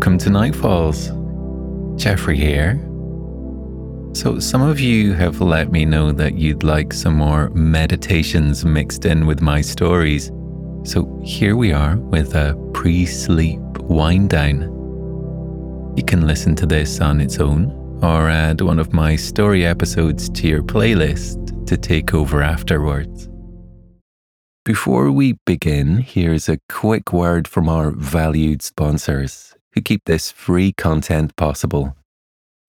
Welcome to Nightfalls. Geoffrey here. So, some of you have let me know that you'd like some more meditations mixed in with my stories. So, here we are with a pre sleep wind down. You can listen to this on its own or add one of my story episodes to your playlist to take over afterwards. Before we begin, here's a quick word from our valued sponsors who keep this free content possible.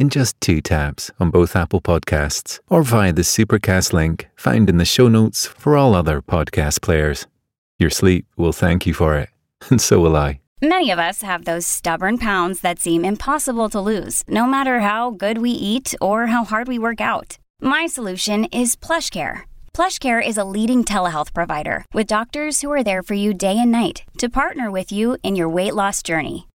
in just two taps on both Apple Podcasts or via the Supercast link found in the show notes for all other podcast players. Your sleep will thank you for it, and so will I. Many of us have those stubborn pounds that seem impossible to lose, no matter how good we eat or how hard we work out. My solution is PlushCare. PlushCare is a leading telehealth provider with doctors who are there for you day and night to partner with you in your weight loss journey.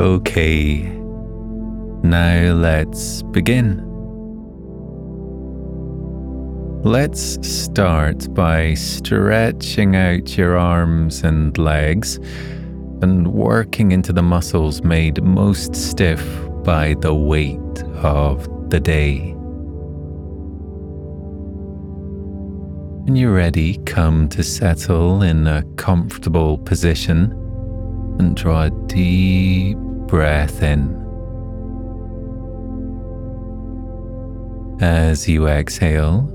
Okay, now let's begin. Let's start by stretching out your arms and legs and working into the muscles made most stiff by the weight of the day. When you're ready, come to settle in a comfortable position and draw a deep breath in. As you exhale,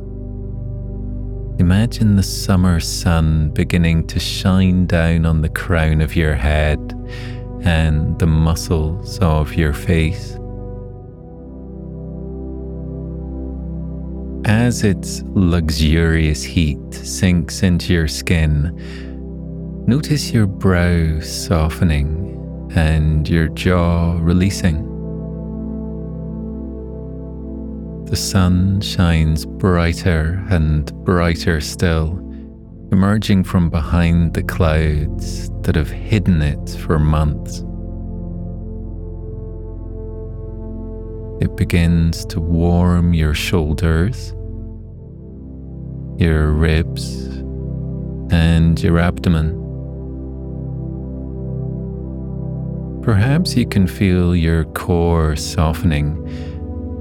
imagine the summer sun beginning to shine down on the crown of your head and the muscles of your face. As its luxurious heat sinks into your skin, notice your brow softening and your jaw releasing. The sun shines brighter and brighter still, emerging from behind the clouds that have hidden it for months. It begins to warm your shoulders, your ribs, and your abdomen. Perhaps you can feel your core softening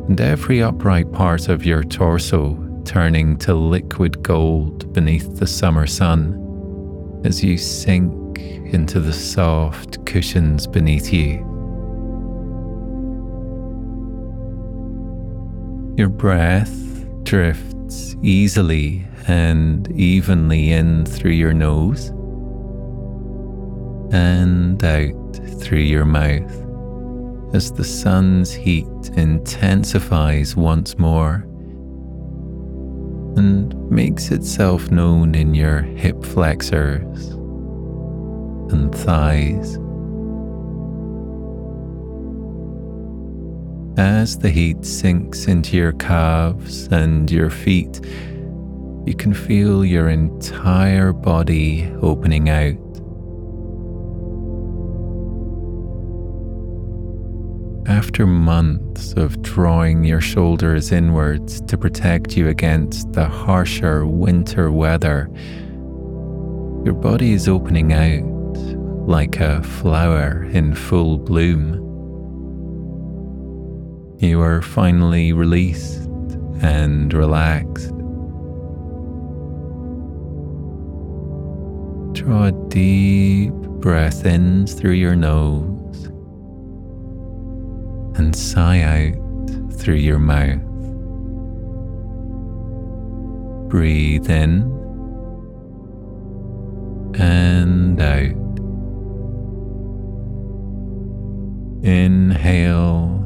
and every upright part of your torso turning to liquid gold beneath the summer sun as you sink into the soft cushions beneath you. Your breath drifts easily and evenly in through your nose and out through your mouth as the sun's heat intensifies once more and makes itself known in your hip flexors and thighs. As the heat sinks into your calves and your feet, you can feel your entire body opening out. After months of drawing your shoulders inwards to protect you against the harsher winter weather, your body is opening out like a flower in full bloom. You are finally released and relaxed. Draw a deep breath in through your nose and sigh out through your mouth. Breathe in and out. Inhale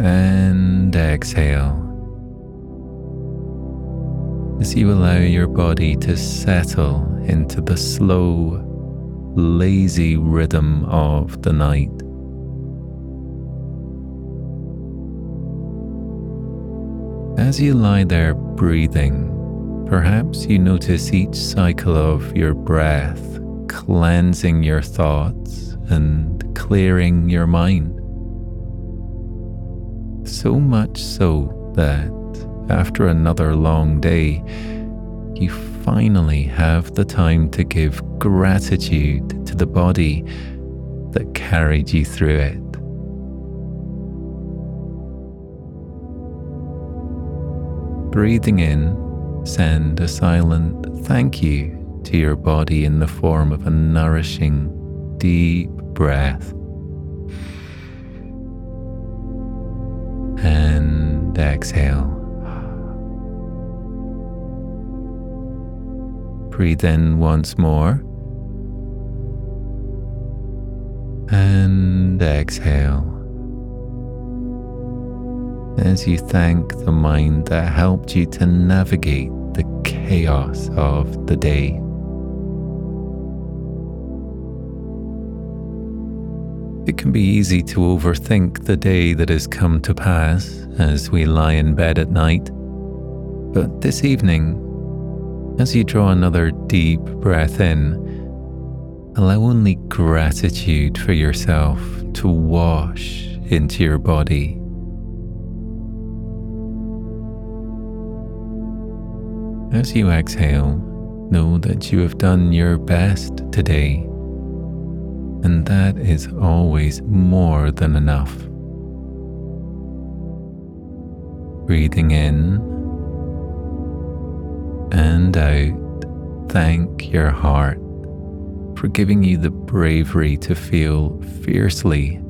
and exhale as you allow your body to settle into the slow, lazy rhythm of the night. As you lie there breathing, perhaps you notice each cycle of your breath cleansing your thoughts and clearing your mind. So much so that after another long day, you finally have the time to give gratitude to the body that carried you through it. Breathing in, send a silent thank you to your body in the form of a nourishing, deep breath. And exhale. Breathe in once more. And exhale. As you thank the mind that helped you to navigate the chaos of the day. It can be easy to overthink the day that has come to pass as we lie in bed at night. But this evening, as you draw another deep breath in, allow only gratitude for yourself to wash into your body. As you exhale, know that you have done your best today, and that is always more than enough. Breathing in and out, thank your heart for giving you the bravery to feel fiercely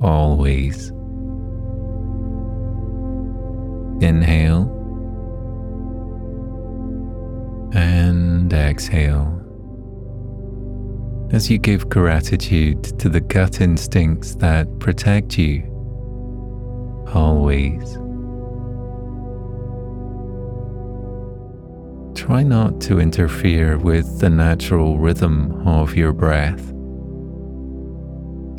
always. Inhale and exhale as you give gratitude to the gut instincts that protect you always. try not to interfere with the natural rhythm of your breath.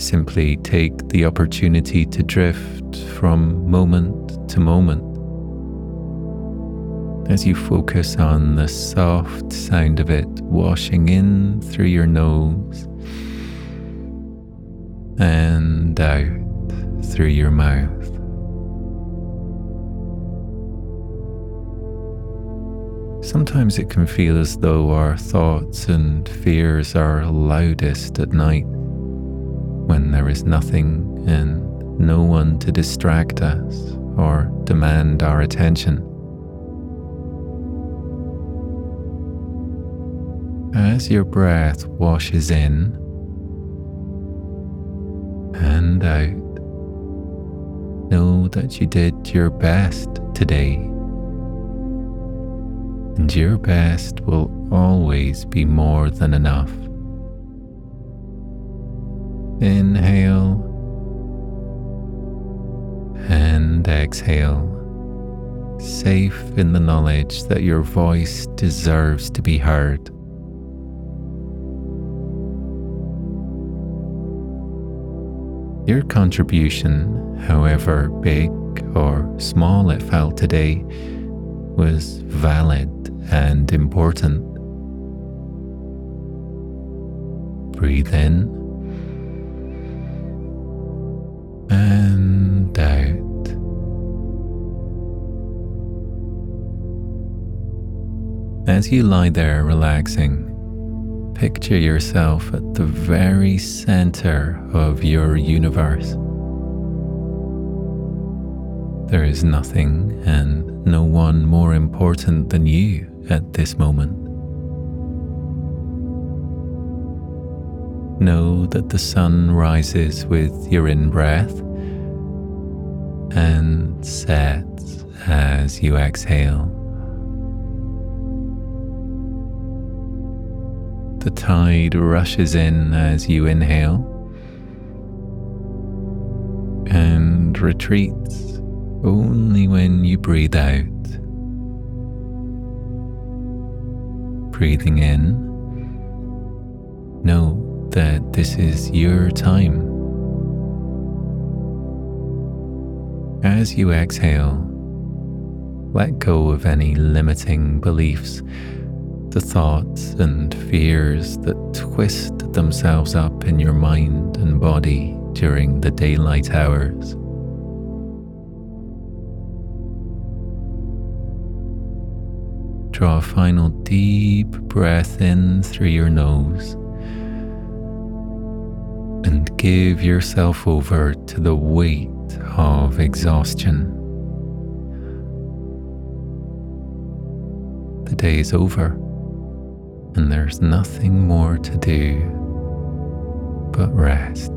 Simply take the opportunity to drift from moment to moment as you focus on the soft sound of it washing in through your nose and out through your mouth. Sometimes it can feel as though our thoughts and fears are loudest at night when there is nothing and no one to distract us or demand our attention. As your breath washes in and out, know that you did your best today and your best will always be more than enough. Inhale and exhale, safe in the knowledge that your voice deserves to be heard. Your contribution, however big or small it felt today, was valid and important. Breathe in and out. As you lie there relaxing, picture yourself at the very center of your universe. There is nothing and no one more important than you at this moment. Know that the sun rises with your in breath and sets as you exhale. The tide rushes in as you inhale and retreats only when you breathe out. Breathing in, know that this is your time. As you exhale, let go of any limiting beliefs the thoughts and fears that twist themselves up in your mind and body during the daylight hours. Draw a final deep breath in through your nose and give yourself over to the weight of exhaustion. The day is over and there's nothing more to do but rest.